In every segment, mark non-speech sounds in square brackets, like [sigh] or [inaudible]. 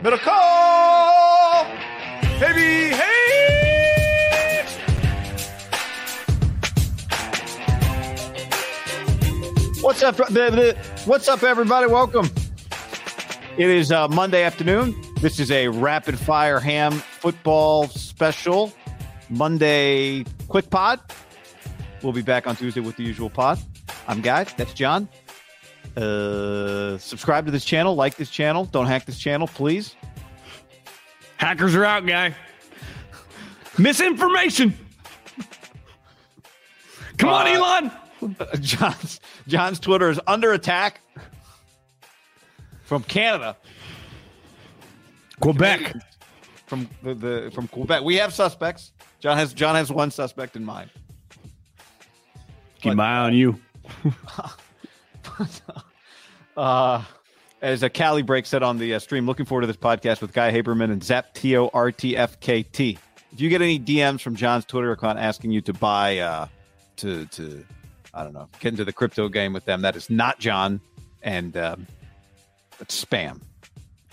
Middle call! Baby, hey! What's up, what's up, everybody? Welcome. It is uh, Monday afternoon. This is a rapid fire ham football special Monday quick pod. We'll be back on Tuesday with the usual pod. I'm Guy. That's John. Uh, subscribe to this channel, like this channel. Don't hack this channel, please. Hackers are out, guy. Misinformation. Come on, Uh, Elon. [laughs] John's John's Twitter is under attack from Canada, Quebec. from the, the from Quebec. We have suspects. John has John has one suspect in mind. Keep my eye on you. [laughs] Uh, as a Cali break said on the uh, stream, looking forward to this podcast with Guy Haberman and Zap T O R T F K T. If you get any DMs from John's Twitter account asking you to buy, uh, to to I don't know, get into the crypto game with them, that is not John, and um, it's spam.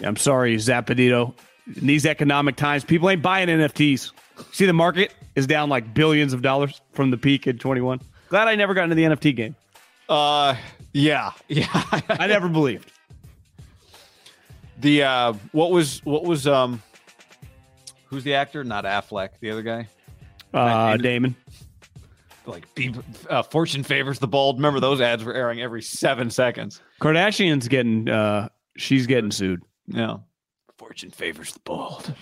I'm sorry, Zapadito. In these economic times, people ain't buying NFTs. See, the market is down like billions of dollars from the peak in 21. Glad I never got into the NFT game. Uh, yeah, [laughs] yeah. [laughs] I never believed. The uh, what was what was um, who's the actor? Not Affleck, the other guy. Uh, Damon. Like, be, uh, fortune favors the bold. Remember those ads were airing every seven seconds. Kardashian's getting, uh, she's getting sued. Yeah, fortune favors the bold.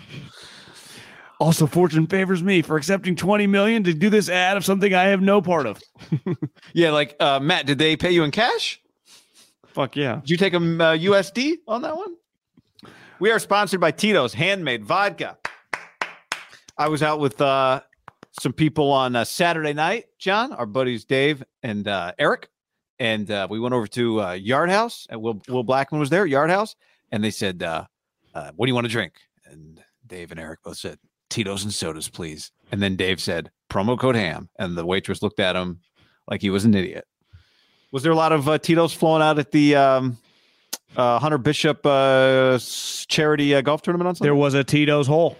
Also, fortune favors me for accepting 20 million to do this ad of something I have no part of. [laughs] Yeah, like uh, Matt, did they pay you in cash? Fuck yeah. Did you take a uh, USD on that one? We are sponsored by Tito's Handmade Vodka. I was out with uh, some people on uh, Saturday night, John, our buddies Dave and uh, Eric, and uh, we went over to uh, Yard House, and Will Will Blackman was there, Yard House, and they said, uh, uh, "What do you want to drink?" And Dave and Eric both said, "Tito's and sodas, please." And then Dave said, "Promo code Ham," and the waitress looked at him like he was an idiot. Was there a lot of uh, Tito's flowing out at the um, uh, Hunter Bishop uh, charity uh, golf tournament on Sunday? There was a Tito's hole.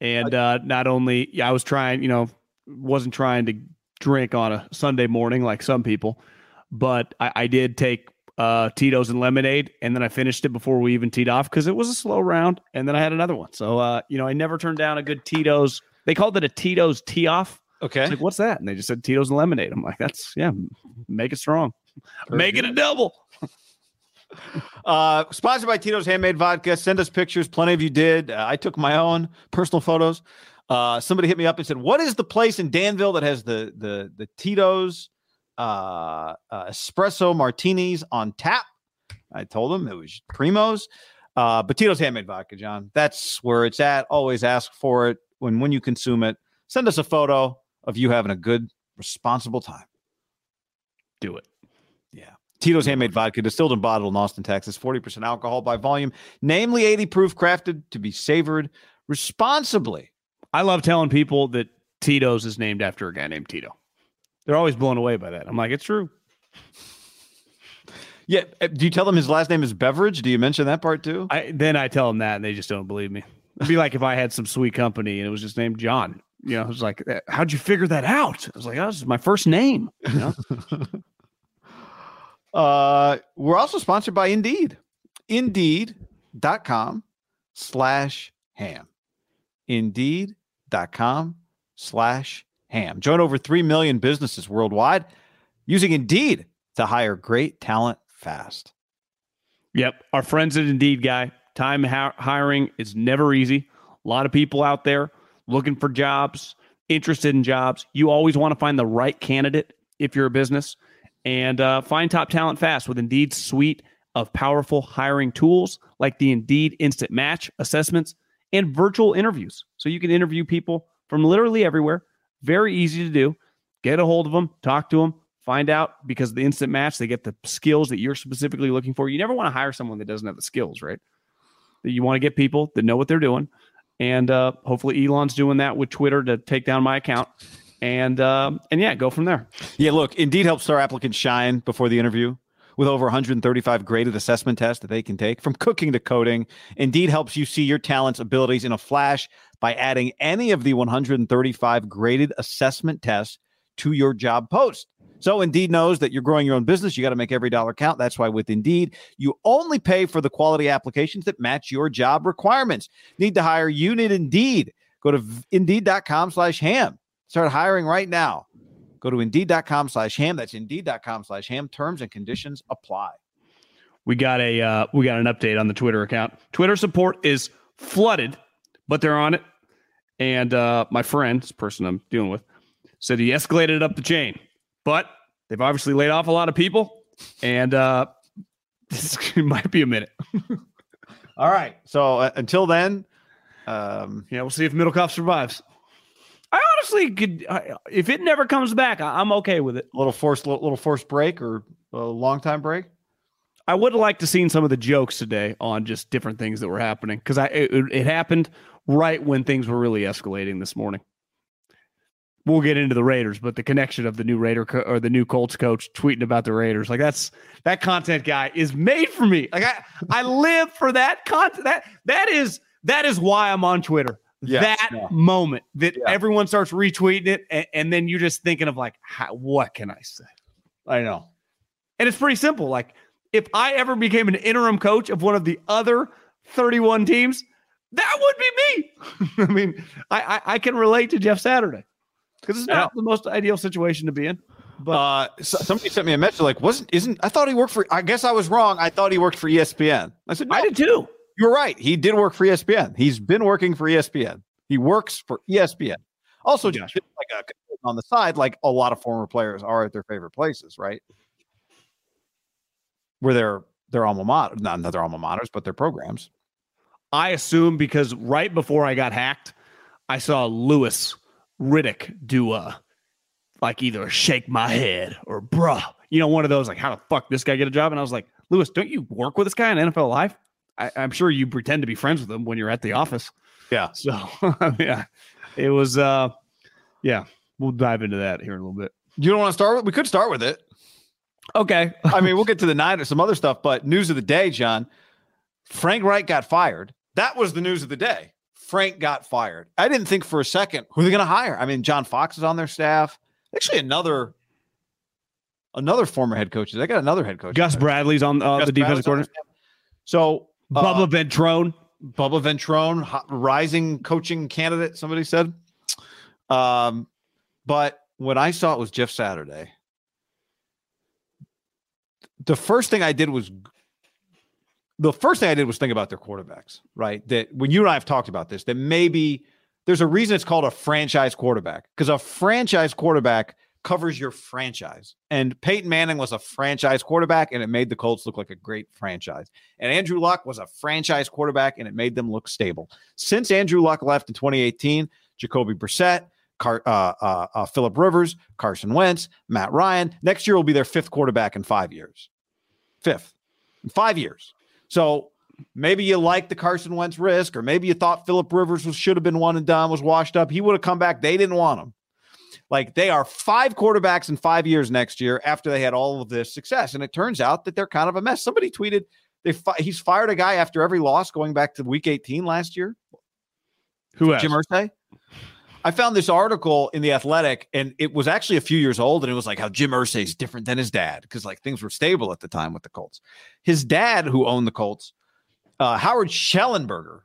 And uh, not only I was trying, you know, wasn't trying to drink on a Sunday morning like some people, but I, I did take uh, Tito's and lemonade, and then I finished it before we even teed off because it was a slow round, and then I had another one. So uh, you know, I never turned down a good Tito's. They called it a Tito's tee off. okay. Like, what's that? And they just said Tito's and lemonade. I'm like, that's yeah, make it strong, Very make it a double. [laughs] Uh, sponsored by Tito's Handmade Vodka. Send us pictures. Plenty of you did. Uh, I took my own personal photos. Uh, somebody hit me up and said, "What is the place in Danville that has the the the Tito's uh, uh, espresso martinis on tap?" I told them it was Primo's. Uh, but Tito's Handmade Vodka, John. That's where it's at. Always ask for it when when you consume it. Send us a photo of you having a good, responsible time. Do it. Yeah. Tito's handmade vodka, distilled and bottled in Austin, Texas, 40% alcohol by volume, namely 80 proof, crafted to be savored responsibly. I love telling people that Tito's is named after a guy named Tito. They're always blown away by that. I'm like, it's true. Yeah. uh, Do you tell them his last name is Beverage? Do you mention that part too? I then I tell them that and they just don't believe me. It'd be like if I had some sweet company and it was just named John. You know, it was like, how'd you figure that out? I was like, oh, this is my first name. You know? [laughs] Uh, we're also sponsored by Indeed. Indeed.com slash ham. Indeed.com slash ham. Join over 3 million businesses worldwide using Indeed to hire great talent fast. Yep. Our friends at Indeed guy, time hi- hiring is never easy. A lot of people out there looking for jobs, interested in jobs. You always want to find the right candidate if you're a business and uh, find top talent fast with Indeed's suite of powerful hiring tools like the Indeed Instant Match assessments and virtual interviews. So you can interview people from literally everywhere. Very easy to do. Get a hold of them, talk to them, find out because the instant match, they get the skills that you're specifically looking for. You never want to hire someone that doesn't have the skills, right? That You want to get people that know what they're doing. And uh, hopefully Elon's doing that with Twitter to take down my account. And um, and yeah, go from there. Yeah, look, Indeed helps star applicants shine before the interview with over 135 graded assessment tests that they can take from cooking to coding. Indeed helps you see your talents, abilities in a flash by adding any of the 135 graded assessment tests to your job post. So Indeed knows that you're growing your own business. You got to make every dollar count. That's why with Indeed, you only pay for the quality applications that match your job requirements. Need to hire? You need Indeed. Go to indeed.com slash ham. Start hiring right now. Go to indeed.com slash ham. That's indeed.com slash ham. Terms and conditions apply. We got a uh, we got an update on the Twitter account. Twitter support is flooded, but they're on it. And uh, my friend, this person I'm dealing with, said he escalated up the chain, but they've obviously laid off a lot of people, and uh, [laughs] this might be a minute. [laughs] All right. So uh, until then, um, Yeah, we'll see if Middlekauff survives. Honestly could, if it never comes back, I, I'm okay with it. a little forced, little, little forced break or a long time break. I would have liked to seen some of the jokes today on just different things that were happening because I it, it happened right when things were really escalating this morning. We'll get into the Raiders, but the connection of the new Raider co- or the new Colts coach tweeting about the Raiders, like that's that content guy is made for me. Like I, I live for that content. That that is that is why I'm on Twitter. Yeah, that yeah. moment that Yeah. everyone starts retweeting it, and, and then you're just thinking of like, how, what can I say? I know. And it's pretty simple. Like, if I ever became an interim coach of one of the other 31 teams, that would be me. [laughs] I mean, I, I, I can relate to Jeff Saturday because it's not the most ideal situation to be in. But uh, somebody sent me a message like, wasn't, isn't, I thought he worked for, I guess I was wrong. I thought he worked for ESPN. I said, no, I did too. You're right. He did work for ESPN. He's been working for ESPN. He works for ESPN. Also, just Gotcha. like a on the side, like a lot of former players are at their favorite places, right? Where they're, their alma mater, not, their alma maters, but their programs. I assume because right before I got hacked, I saw Louis Riddick do a like either a shake my head or bruh, you know, one of those like how the fuck this guy get a job? And I was like, Louis, don't you work with this guy in NFL Live? I, I'm sure you pretend to be friends with him when you're at the office. Yeah. So [laughs] yeah, it was uh yeah, we'll dive into that here in a little bit. You don't want to start with? We could start with it. Okay. [laughs] I mean, we'll get to the nine or some other stuff, but news of the day, John. Frank Reich got fired. That was the news of the day. Frank got fired. I didn't think for a second who are they going to hire. I mean, John Fox is on their staff. Actually, another another former head coach. They got another head coach. Gus Bradley's on uh, Gus the defensive coordinator. staff. Uh, Bubba Ventrone. Bubba Ventrone, hot- rising coaching candidate, somebody said. Um, but when I saw it was Jeff Saturday, the first thing I did was the first thing I did was think about their quarterbacks, right? That when you and I have talked about this, that maybe there's a reason it's called a franchise quarterback because a franchise quarterback covers your franchise. And Peyton Manning was a franchise quarterback and it made the Colts look like a great franchise. And Andrew Luck was a franchise quarterback and it made them look stable. Since Andrew Luck left in 2018, Jacoby Brissett, Car- uh, uh, uh, Philip Rivers, Carson Wentz, Matt Ryan. Next year will be their fifth quarterback in five years. Fifth, in five years. So maybe you like the Carson Wentz risk, or maybe you thought Philip Rivers was, should have been one and done, was washed up. He would have come back. They didn't want him. Like they are five quarterbacks in five years next year after they had all of this success. And it turns out that they're kind of a mess. Somebody tweeted they fi- he's fired a guy after every loss going back to week 18 last year. Who else? Jim Irsay. I found this article in the Athletic, and it was actually a few years old, and it was like how Jim Irsay is different than his dad because like things were stable at the time with the Colts. His dad, who owned the Colts, uh, Howard Schnellenberger,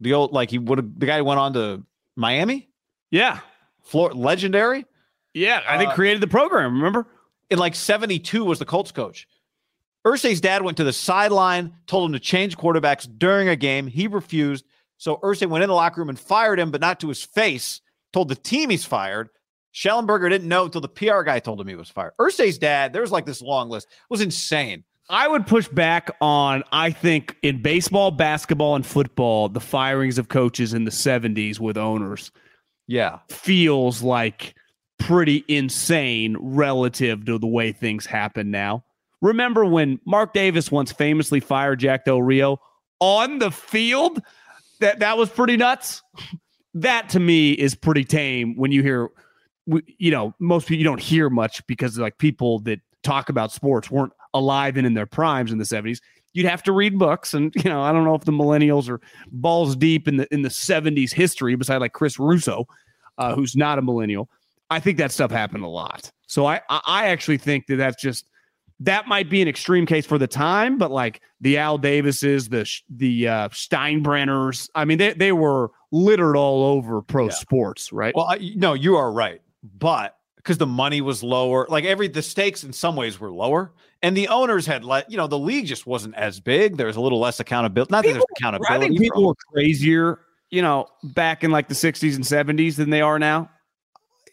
the old like he would have the guy who went on to Miami, Yeah. Flor- legendary. Yeah. I think Uh, created the program. Remember? in like 72 was the Colts coach. Irsay's dad went to the sideline, told him to change quarterbacks during a game. He refused. So Ursay went in the locker room and fired him, but not to his face. Told the team he's fired. Schnellenberger didn't know until the PR guy told him he was fired. Irsay's dad, there was like this long list. It was insane. I would push back on, I think, in baseball, basketball, and football, the firings of coaches in the 70s with owners Yeah. feels like pretty insane relative to the way things happen now. Remember when Mark Davis once famously fired Jack Del Rio on the field? That that was pretty nuts. That to me is pretty tame when you hear you know, most people you don't hear much because like people that talk about sports weren't alive and in their primes in the 70s. You'd have to read books and you know, I don't know if the millennials are balls deep in the in the 70s history beside like Chris Russo, uh, who's not a millennial. I think that stuff happened a lot. So I I actually think that that's just that might be an extreme case for the time, but like the Al Davises, the the uh, Steinbrenners, I mean they they were littered all over pro Yeah. sports, right? Well, I, no, you are right. But because the money was lower, like every the stakes in some ways were lower, and the owners had let you know the league just wasn't as big. There was a little less accountability. Not that there's I accountability. think people were crazier, you know, back in like the 60s and 70s than they are now.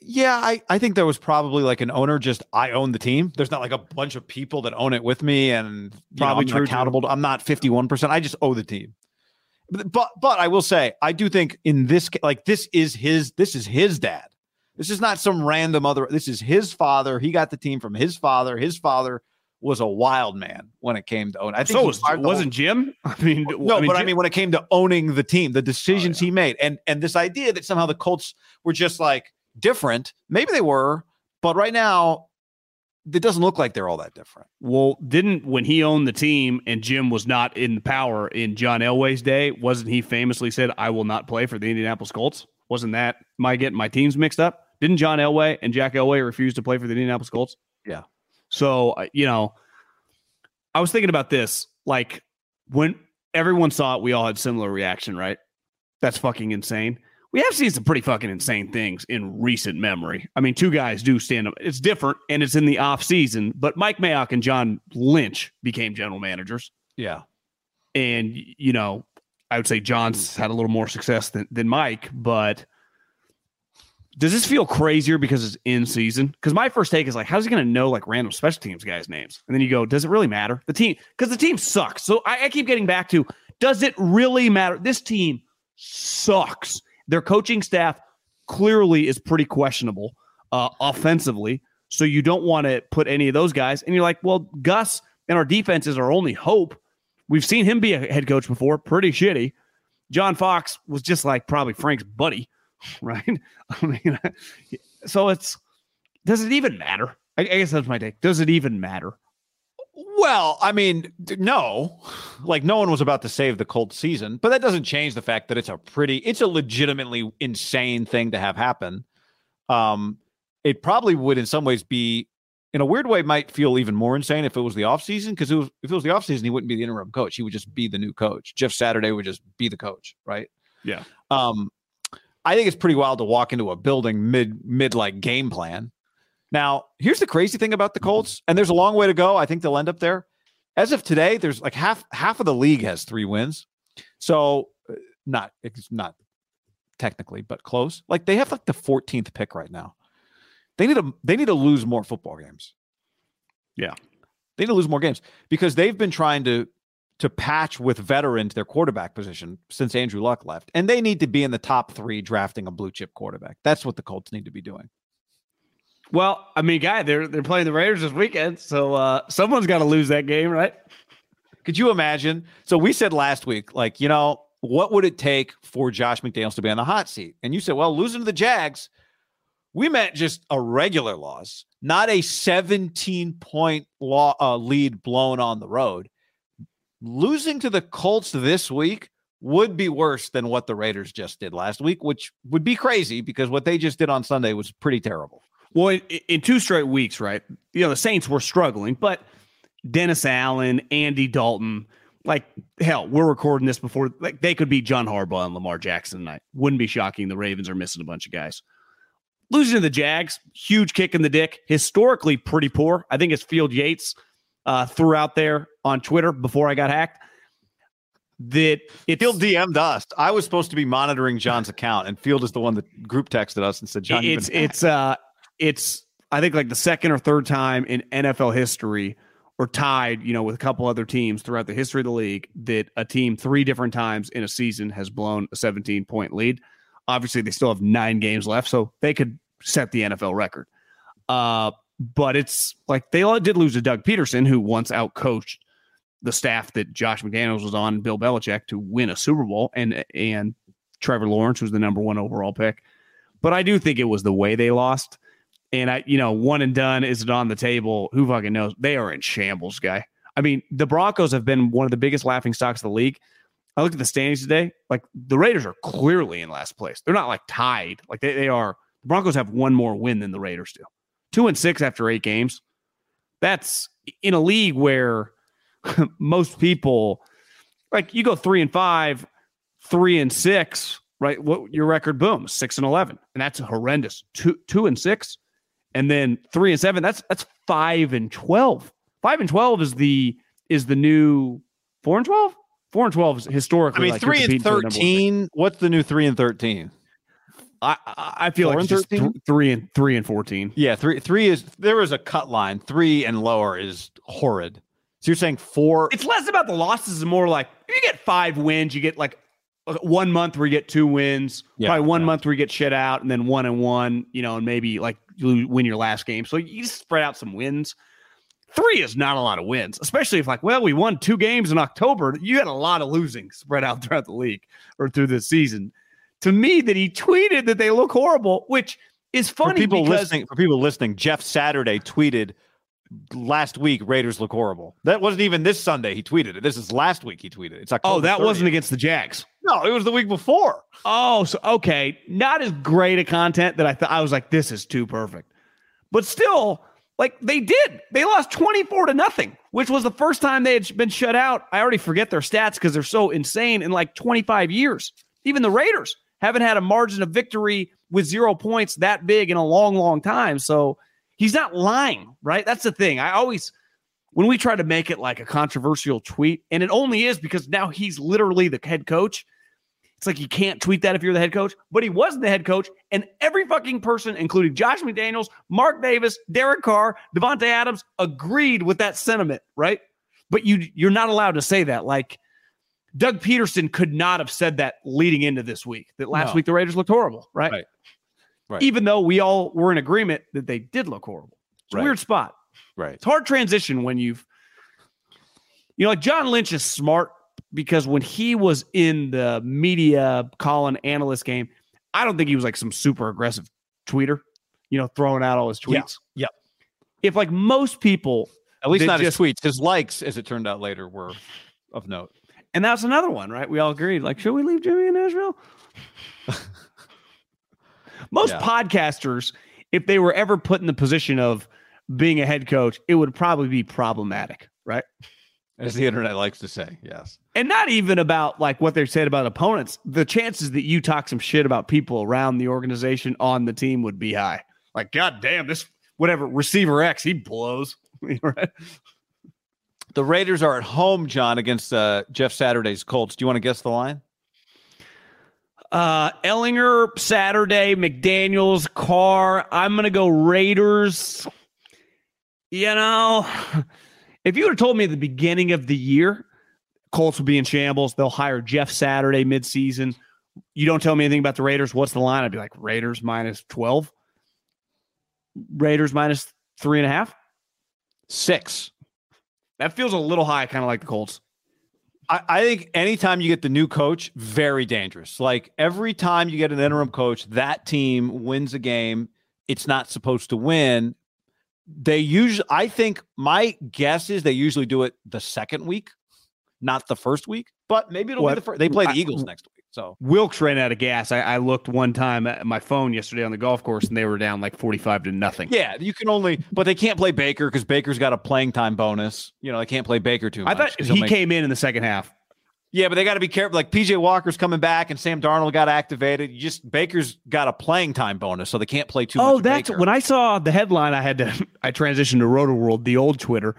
Yeah, I, I think there was probably like an owner just I own the team. There's not like a bunch of people that own it with me and Probably true, too. accountable. to- I'm not 51%. I just owe the team. But, but but I will say I do think in this like this is his this is his dad. This is not some random other this is his father. He got the team from his father. His father was a wild man when it came to owning. I think So was, fired the whole- wasn't Jim? [laughs] I mean, no, but I mean, when it came to owning the team, the decisions oh, yeah. he made, and and this idea that somehow the Colts were just like different, maybe they were, but right now, it doesn't look like they're all that different. Well, didn't when he owned the team and Jim was not in the power in John Elway's day, wasn't he famously said, I will not play for the Indianapolis Colts? Wasn't that my getting my teams mixed up? Didn't John Elway and Jack Elway refuse to play for the Indianapolis Colts? Yeah. So, uh, you know, I was thinking about this. Like when everyone saw it, we all had similar reaction, right? That's fucking insane. We have seen some pretty fucking insane things in recent memory. I mean, two guys do stand up. It's different and it's in the off season, but Mike Mayock and John Lynch became general managers. Yeah, And, you know, I would say John's had a little more success than, than Mike, but does this feel crazier because it's in season? Because my first take is like, how's he going to know like random special teams guys' names? And then you go, does it really matter? The team, because the team sucks. So I, I keep getting back to, does it really matter? This team sucks. Their coaching staff clearly is pretty questionable uh, offensively. So you don't want to put any of those guys. And you're like, well, Gus and our defense is our only hope. We've seen him be a head coach before, pretty shitty. John Fox was just like probably Frank's buddy, [laughs] right? [laughs] I mean, so it's does it even matter? I, I guess that's my take. Does it even matter? Well, I mean, no, like no one was about to save the Colts season, but that doesn't change the fact that it's a pretty, it's a legitimately insane thing to have happen. Um, it probably would in some ways be, in a weird way, might feel even more insane if it was the offseason because it was, if it was the offseason, he wouldn't be the interim coach. He would just be the new coach. Jeff Saturday would just be the coach, right? Yeah. Um, I think it's pretty wild to walk into a building mid mid like game plan. Now, here's the crazy thing about the Colts, and there's a long way to go. I think they'll end up there. as of today, there's like half half of the league has three wins. So uh, not it's not technically, but close. Like they have like the 14th pick right now. They need to they need to lose more football games. Yeah. They need to lose more games because they've been trying to to patch with veterans their quarterback position since Andrew Luck left. And they need to be in the top 3 drafting a blue chip quarterback. That's what the Colts need to be doing. Well, I mean, guy, they're they're playing the Raiders this weekend, so uh, someone's got to lose that game, right? Could you imagine? So we said last week, like, you know, what would it take for Josh McDaniels to be on the hot seat? And you said, well, losing to the Jags, we meant just a regular loss, not a 17 point law, uh, lead blown on the road. Losing to the Colts this week would be worse than what the Raiders just did last week, which would be crazy because what they just did on Sunday was pretty terrible. Well, in, in, two straight weeks, right? You know, the Saints were struggling, but Dennis Allen, Andy Dalton, like hell, we're recording this before like they could be John Harbaugh and Lamar Jackson tonight. Wouldn't be shocking. The Ravens are missing a bunch of guys. Losing to the Jags, huge kick in the dick. Historically, pretty poor. I think it's Field Yates uh, threw out there on Twitter before I got hacked that it Field DM'd us. I was supposed to be monitoring John's account, and Field is the one that group texted us and said, "John, it's it's uh it's I think like the second or third time in NFL history or tied, you know, with a couple other teams throughout the history of the league that a team three different times in a season has blown a 17 point lead. Obviously, they still have nine games left, so they could set the NFL record. Uh, but it's like they all did lose to Doug Pederson, who once outcoached the staff that Josh McDaniels was on, Bill Belichick, to win a Super Bowl, and and Trevor Lawrence was the number one overall pick. But I do think it was the way they lost. And I, you know, one and done is it on the table? Who fucking knows? They are in shambles, guy. I mean, the Broncos have been one of the biggest laughing stocks of the league. I looked at the standings today. Like the Raiders are clearly in last place. They're not like tied. Like they, they are. The Broncos have one more win than the Raiders do. Two and six after eight games. That's in a league where [laughs] most people, like you go three and five, three and six, right? What your record? Boom, six and eleven, and that's horrendous. Two two and six and then three and seven. That's that's five and twelve. Five and twelve is the is the new four and twelve. Four and twelve is historically. I mean, like three and thirteen. What's the new three and thirteen? I I feel Four like just th- three and three and fourteen. Yeah, three three is there is a cut line. Three and lower is horrid. So you're saying four? It's less about the losses and more like you get five wins, you get like one month where you get two wins, yeah, probably one yeah. month where you get shit out, and then one and one, you know, and maybe like you win your last game. So you just spread out some wins. Three is not a lot of wins, especially if like, well, we won two games in October. You had a lot of losing spread out throughout the league or through the season. To me, that he tweeted that they look horrible, which is funny. For people because, listening, for people listening, Jeff Saturday tweeted last week Raiders look horrible. That wasn't even this Sunday. He tweeted it. This is last week. He tweeted it. It's oh, October oh, that 30th. wasn't against the Jags. No, it was the week before. Oh, so okay, not as great a content that I thought. I was like, this is too perfect, but still, like they did. They lost twenty four to nothing, which was the first time they had been shut out. I already forget their stats because they're so insane in like twenty five years. Even the Raiders haven't had a margin of victory with zero points that big in a long, long time. So he's not lying, right? That's the thing. I always, when we try to make it like a controversial tweet, and it only is because now he's literally the head coach. It's like you can't tweet that if you're the head coach, but he wasn't the head coach, and every fucking person, including Josh McDaniels, Mark Davis, Derek Carr, Davante Adams, agreed with that sentiment, right? But you you're not allowed to say that. Like Doug Pederson could not have said that leading into this week. That last no. week the Raiders looked horrible, right? Right. Right. Even though we all were in agreement that they did look horrible. It's right. a weird spot. Right. It's hard transition when you've, you know, like John Lynch is smart because when he was in the media calling analyst game, I don't think he was like some super aggressive tweeter, you know, throwing out all his tweets. Yeah. If like most people, at least not just, his tweets, his likes, as it turned out later, were of note. And that's another one, right? We all agreed. Like, should we leave Jimmy in Nashville? [laughs] Most yeah. podcasters, if they were ever put in the position of being a head coach, it would probably be problematic, right? As the internet likes to say, yes. And not even about like what they said about opponents. The chances that you talk some shit about people around the organization on the team would be high. Like, God damn, this whatever receiver X, he blows. [laughs] right? The Raiders are at home, John, against uh, Jeff Saturday's Colts. Do you want to guess the line? Uh, Ehlinger Saturday, McDaniels, Carr. I'm to go Raiders. You know, if you would have told me at the beginning of the year, Colts will be in shambles, they'll hire Jeff Saturday midseason. You don't tell me anything about the Raiders. What's the line? I'd be like Raiders minus 12, Raiders minus three and a half, six. That feels a little high, kind of like the Colts. I, I think anytime you get the new coach, very dangerous. Like every time you get an interim coach, that team wins a game it's not supposed to win. They usually, I think my guess is they usually do it the second week, not the first week, but maybe it'll What? be the first. They play the I- Eagles next week. So Wilks ran out of gas. I, I looked one time at my phone yesterday on the golf course, and they were down like 45 to nothing. yeah, you can only, but they can't play Baker because Baker's got a playing time bonus. You know, they can't play Baker too I much. thought 'cause he'll he make- came in in the second half. Yeah, but they got to be careful. Like PJ Walker's coming back and Sam Darnold got activated. You just Baker's got a playing time bonus, so they can't play too oh, much. Oh, that's Baker. when I saw the headline. I had to [laughs] I transitioned to Roto World, the old Twitter,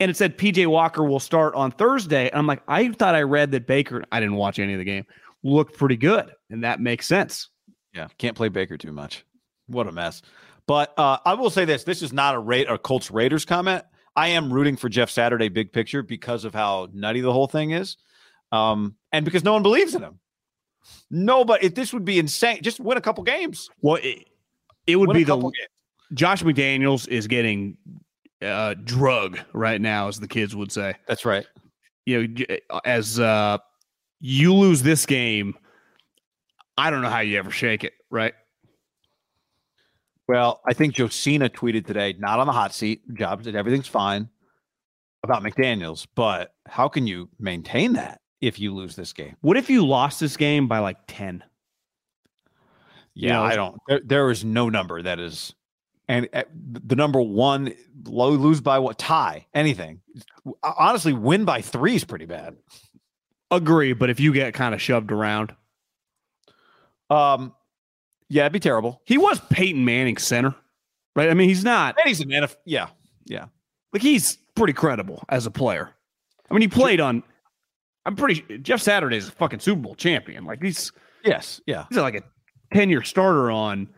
and it said PJ Walker will start on Thursday. And I'm like, I thought I read that Baker. I didn't watch any of the game. Looked pretty good, and that makes sense. Yeah, can't play Baker too much. What a mess. But uh, I will say this: this is not a rate or Colts Raiders comment. I am rooting for Jeff Saturday, big picture, because of how nutty the whole thing is, um, and because no one believes in him. No, but If this would be insane, just win a couple games. Well, it, it would Win be the games. Josh McDaniels is getting uh, drug right now, as the kids would say. That's right. You know, as uh, you lose this game, I don't know how you ever shake it. Right? Well, I think Josina tweeted today, not on the hot seat, jobs that everything's fine about McDaniels, but how can you maintain that if you lose this game? What if you lost this game by like ten? Yeah, know, I don't. There, there is no number that is, and uh, the number one low lose by what tie anything. Honestly, win by three is pretty bad. Agree, but if you get kind of shoved around, Um, yeah, it'd be terrible. he was Peyton Manning center, right? I mean, he's not And he's a man of yeah, yeah. like he's pretty credible as a player. I mean, he played on. I'm pretty. Jeff Saturday's a fucking Super Bowl champion. Like he's Yes, yeah. he's like a ten year starter on.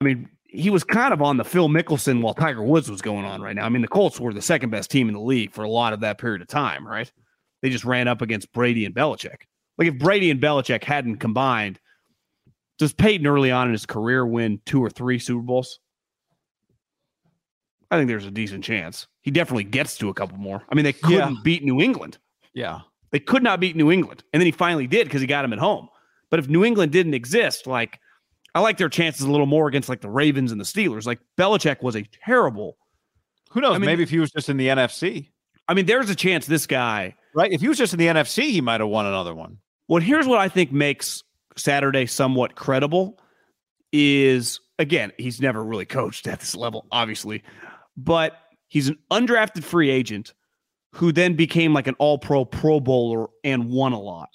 I mean, he was kind of on the Phil Mickelson while Tiger Woods was going on right now. I mean, the Colts were the second best team in the league for a lot of that period of time, right? They just ran up against Brady and Belichick. Like if Brady and Belichick hadn't combined, does Peyton early on in his career win two or three Super Bowls? I think there's a decent chance. He definitely gets to a couple more. I mean, they couldn't Yeah. beat New England. Yeah. They could not beat New England. And then he finally did because he got him at home. But if New England didn't exist, like I like their chances a little more against like the Ravens and the Steelers. Like Belichick was a terrible. Who knows? I mean- Maybe if he was just in the NFC, I mean, there's a chance this guy. Right? If he was just in the NFC, he might have won another one. Well, here's what I think makes Saturday somewhat credible is again, he's never really coached at this level, obviously, but he's an undrafted free agent who then became like an all pro pro bowler and won a lot.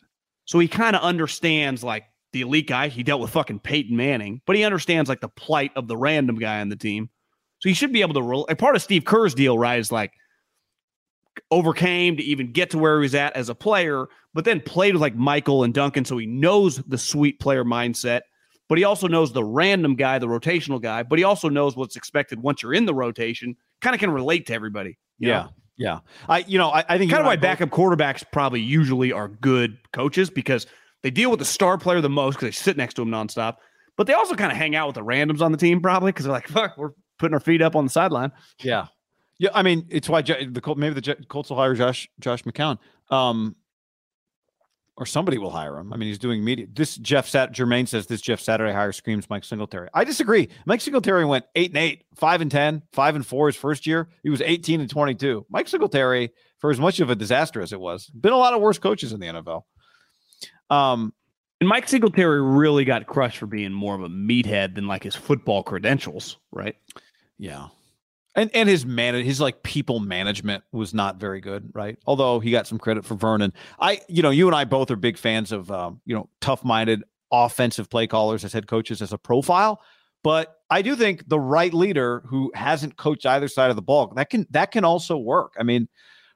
So he kind of understands like the elite guy. He dealt with fucking Peyton Manning, but he understands like the plight of the random guy on the team. So he should be able to roll. A part of Steve Kerr's deal, right, is like overcame to even get to where he was at as a player, but then played with like Michael and Duncan. So he knows the sweet player mindset, but he also knows the random guy, the rotational guy, but he also knows what's expected once you're in the rotation, kind of can relate to everybody. you know? Yeah. Yeah. I, you know, I, I think kind of why backup quarterbacks probably usually are good coaches because they deal with the star player the most because they sit next to him nonstop. But they also kind of hang out with the randoms on the team probably because they're like, fuck, we're putting our feet up on the sideline. Yeah, yeah. I mean, it's why Jo- the Col- maybe the Jo- Colts will hire Josh Josh McCown, um, or somebody will hire him. I mean, he's doing media. This Jeff Sat Jermaine says this Jeff Saturday hire screams Mike Singletary. I disagree. Mike Singletary went eight and eight, five and ten, five and four his first year. He was eighteen and twenty two. Mike Singletary, for as much of a disaster as it was, been a lot of worse coaches in the NFL. Um, And Mike Singletary really got crushed for being more of a meathead than like his football credentials, right? Yeah. And and his man his like people management was not very good, right? Although he got some credit for Vernon. I you know, you and I both are big fans of um, you know, tough-minded offensive play callers as head coaches as a profile, but I do think the right leader who hasn't coached either side of the ball, that can that can also work. I mean,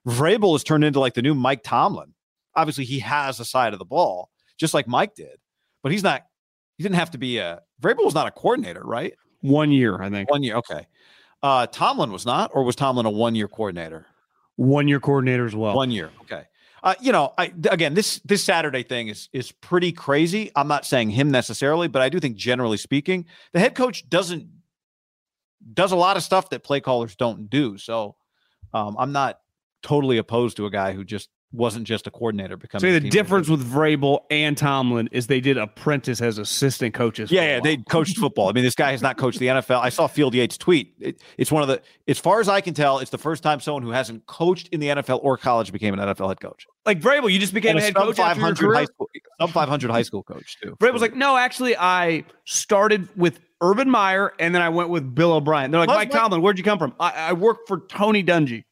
Vrabel has turned into like the new Mike Tomlin. Obviously, he has a side of the ball, just like Mike did, but he's not. He didn't have to be a. Vrabel was not a coordinator, right? One year, I think. One year, okay. Uh, Tomlin was not, or was Tomlin a one-year coordinator? One year coordinator as well. One year, okay. Uh, you know, I again this this Saturday thing is is pretty crazy. I'm not saying him necessarily, but I do think generally speaking, the head coach doesn't does a lot of stuff that play callers don't do. So um, I'm not totally opposed to a guy who just wasn't just a coordinator becoming. So the difference with Vrabel and Tomlin is they did apprentice as assistant coaches. Yeah, yeah, they coached football. I mean, this guy has not coached the NFL. I saw Field Yates tweet. It, it's one of the, as far as I can tell, it's the first time someone who hasn't coached in the NFL or college became an NFL head coach. like Vrabel. You just became And a head coach after your 500 career. high school, sub 500 high school coach too. Vrabel's like, no, actually, I started with Urban Meyer and then I went with Bill O'Brien. They're like, Mike- Tomlin, where'd you come from? I, I worked for Tony Dungy.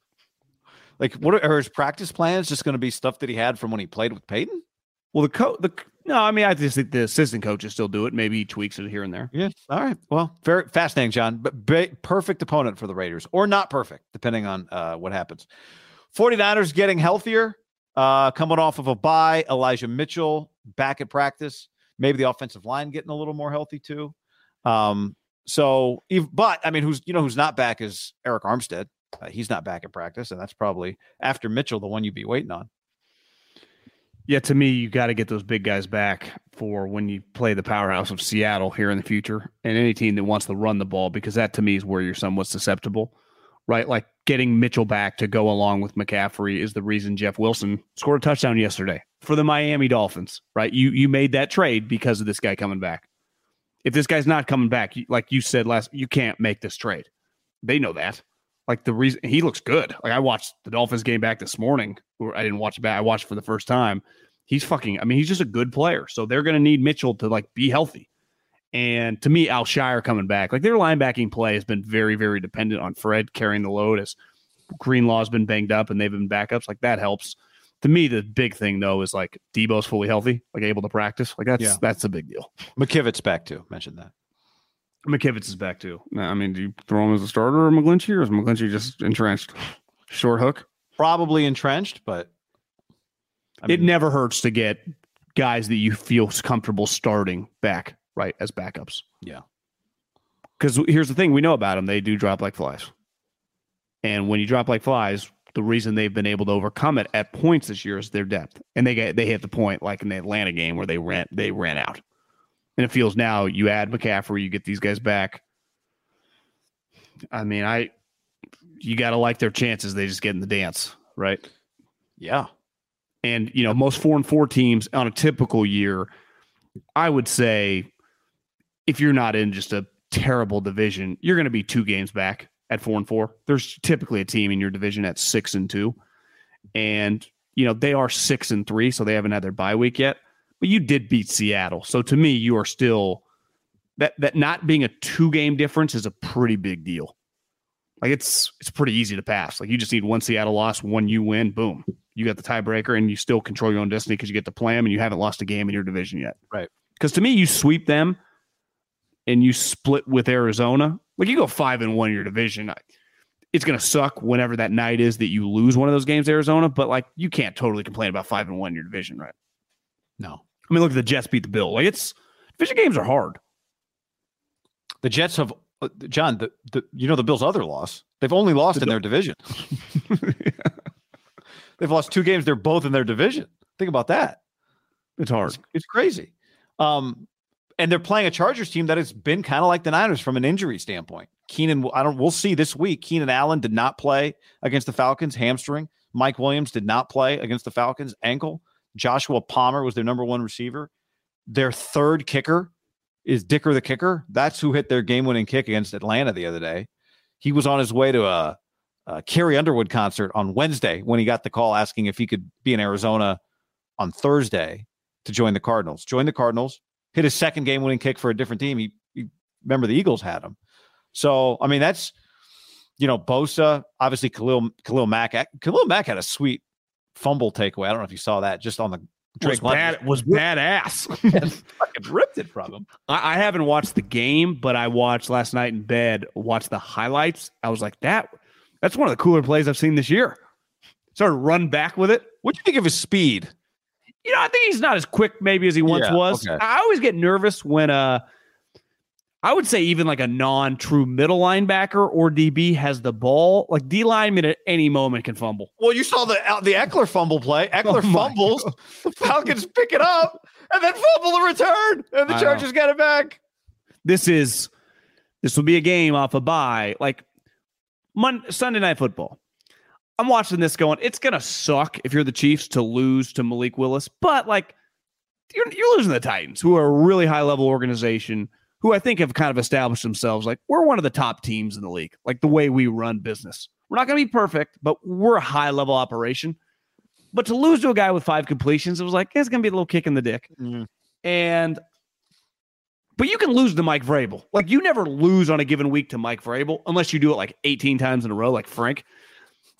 Like, what are, are his practice plans? Just going to be stuff that he had from when he played with Peyton? Well, the coach, the no, I mean, I just think the assistant coaches still do it. Maybe he tweaks it here and there. Yeah. All right. Well, very fascinating, John. But ba- perfect opponent for the Raiders, or not perfect, depending on uh, what happens. 49ers getting healthier, uh, coming off of a bye. Elijah Mitchell back at practice. Maybe the offensive line getting a little more healthy too. Um, so, but I mean, who's you know who's not back is Arik Armstead. Uh, he's not back at practice, and that's probably after Mitchell the one you'd be waiting on. Yeah, to me, you got to get those big guys back for when you play the powerhouse of Seattle here in the future, and any team that wants to run the ball, because that to me is where you're somewhat susceptible, right? Like getting Mitchell back to go along with McCaffrey is the reason Jeff Wilson scored a touchdown yesterday for the Miami Dolphins, right? You you made that trade because of this guy coming back. If this guy's not coming back, like you said last, you can't make this trade. They know that. Like the reason he looks good. Like I watched the Dolphins game back this morning. Or I didn't watch it back. I watched it for the first time. He's fucking. I mean, he's just a good player. So they're going to need Mitchell to like be healthy. And to me, Al-Shaair coming back, like their linebacking play has been very, very dependent on Fred carrying the load as Greenlaw's been banged up and they've been backups. Like that helps. To me, the big thing though is like Debo's fully healthy, like able to practice. Like that's Yeah. that's a big deal. McKivitz's back too. Mentioned that. McKivitz is back too. I mean, do you throw him as a starter or McGlinchey, or is McGlinchey just entrenched? Short hook. Probably entrenched, but I it never hurts to get guys that you feel comfortable starting back, right, as backups. Yeah. Because here's the thing we know about them: they do drop like flies, and when you drop like flies, the reason they've been able to overcome it at points this year is their depth, and they get they hit the point like in the Atlanta game where they ran they ran out, and it feels now you add McCaffrey, you get these guys back. I mean, I you got to like their chances. They just get in the dance, right? yeah. And you know, most four and four teams on a typical year, I would say, if you're not in just a terrible division, you're going to be two games back at four and four. There's typically a team in your division at six and two, and you know they are six and three, so they haven't had their bye week yet. But you did beat Seattle, so to me, you are still that that not being a two game difference is a pretty big deal. Like it's it's pretty easy to pass. Like you just need one Seattle loss, one you win, boom, you got the tiebreaker, and you still control your own destiny because you get to play them, and you haven't lost a game in your division yet. Right. Because to me, you sweep them, and you split with Arizona. Like you go five and one in your division. It's gonna suck whenever that night is that you lose one of those games, Arizona. But like you can't totally complain about five and one in your division, right? No. I mean, look at the Jets beat the Bill. Like it's division games are hard. The Jets have uh, John. The, the you know the Bills' other loss. They've only lost in their division. [laughs] [laughs] They've lost two games. They're both in their division. Think about that. It's hard. It's, it's crazy. Um, and they're playing a Chargers team that has been kind of like the Niners from an injury standpoint. Keenan, I don't. We'll see this week. Keenan Allen did not play against the Falcons, hamstring. Mike Williams did not play against the Falcons, ankle. Joshua Palmer was their number one receiver. Their third kicker is Dicker the kicker. That's who hit their game-winning kick against Atlanta the other day. He was on his way to a, a Carrie Underwood concert on Wednesday when he got the call asking if he could be in Arizona on Thursday to join the Cardinals. Join the Cardinals, hit his second game-winning kick for a different team. He, he remember the Eagles had him. So I mean that's you know Bosa, obviously Khalil Khalil Mack. Khalil Mack had a sweet fumble takeaway. I don't know if you saw that just on the was Drake London. bad. Was badass. [laughs] Ripped it from him. I, I haven't watched the game, but I watched last night in bed. Watched the highlights. I was like, that. That's one of the cooler plays I've seen this year. started run back with it. What do you think of his speed? You know, I think he's not as quick maybe as he once Yeah, was. okay. I always get nervous when uh I would say even like a non-true middle linebacker or DB has the ball. Like D lineman at any moment can fumble. Well, you saw the uh, the Ekeler fumble play. [laughs] Ekeler Oh fumbles, the Falcons pick it up, and then fumble the return, and the I know. Chargers get it back. This is this will be a game off a bye. Like Mon- Sunday night football. I'm watching this going, it's gonna suck if you're the Chiefs to lose to Malik Willis, but like you're, you're losing the Titans, who are a really high level organization, who I think have kind of established themselves like we're one of the top teams in the league, like the way we run business. We're not gonna be perfect, but we're a high level operation. But to lose to a guy with five completions, it was like it's gonna be a little kick in the dick. Mhm. And but you can lose to Mike Vrabel. Like you never lose on a given week to Mike Vrabel unless you do it like 18 times in a row, like Frank,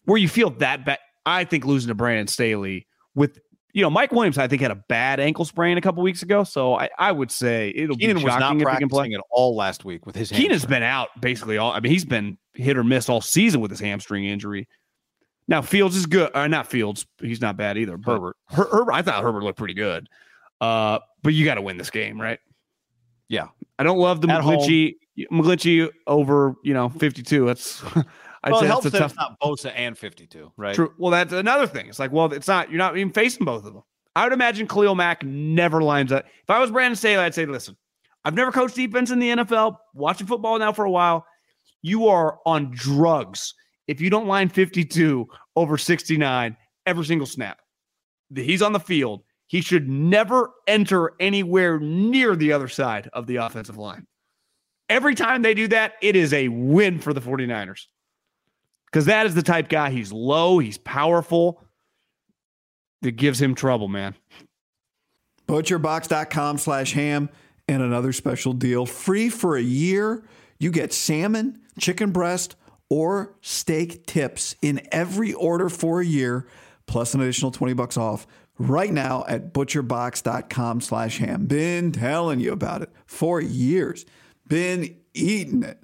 where you feel that bad. I think losing to Brandon Staley with, you know, Mike Williams, I think had a bad ankle sprain a couple weeks ago. So I, I would say it'll Keenan be was not shocking if he can play. at all last week with his. Keenan's been out basically all. I mean, he's been hit or miss all season with his hamstring injury. Now Fields is good. Uh, not Fields. He's not bad either. Herbert. Her, Herbert. I thought Herbert looked pretty good. Uh, but you got to win this game, right? Yeah. I don't love the. McGlinchey McGlinchey over you know fifty two. That's [laughs] I'd well, say it that's helps a that tough. it's not Bosa and fifty-two, right? True. Well, that's another thing. It's like, well, it's not. You're not even facing both of them. I would imagine Khalil Mack never lines up. If I was Brandon Staley, I'd say, listen, I've never coached defense in the NFL. Watching football now for a while. You are on drugs if you don't line 52 over 69 every single snap. He's on the field. He should never enter anywhere near the other side of the offensive line. Every time they do that, it is a win for the 49ers because that is the type guy. He's low, he's powerful. That gives him trouble, man. Butcherbox.com slash ham and another special deal. Free for a year. You get salmon, chicken breast, or steak tips in every order for a year, plus an additional 20 bucks off right now at butcherbox.com slash ham. Been telling you about it for years. Been eating it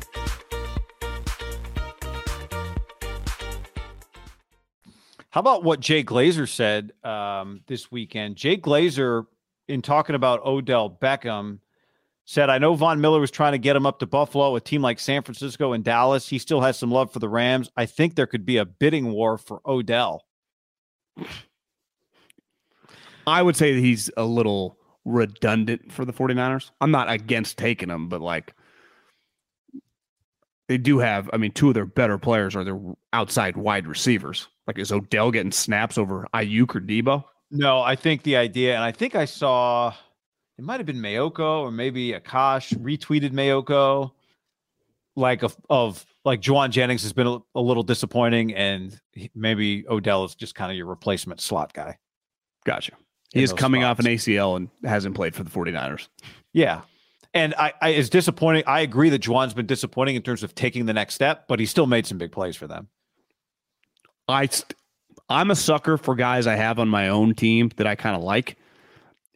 How about what Jay Glazer said um, this weekend? Jay Glazer, in talking about Odell Beckham, said, I know Von Miller was trying to get him up to Buffalo, a team like San Francisco and Dallas. He still has some love for the Rams. I think there could be a bidding war for Odell. I would say that he's a little redundant for the 49ers. I'm not against taking him, but like they do have, I mean, two of their better players are their outside wide receivers. Like, is Odell getting snaps over Aiyuk or Deebo? No, I think the idea, and I think I saw it might have been Maiocco or maybe Akash retweeted Maiocco, like of, of like Jauan Jennings has been a, a little disappointing, and maybe Odell is just kind of your replacement slot guy. Gotcha. He is coming spots. off an ACL and hasn't played for the 49ers. Yeah. And I, I is disappointing. I agree that Jauan's been disappointing in terms of taking the next step, but he still made some big plays for them. I I'm a sucker for guys I have on my own team that I kind of like,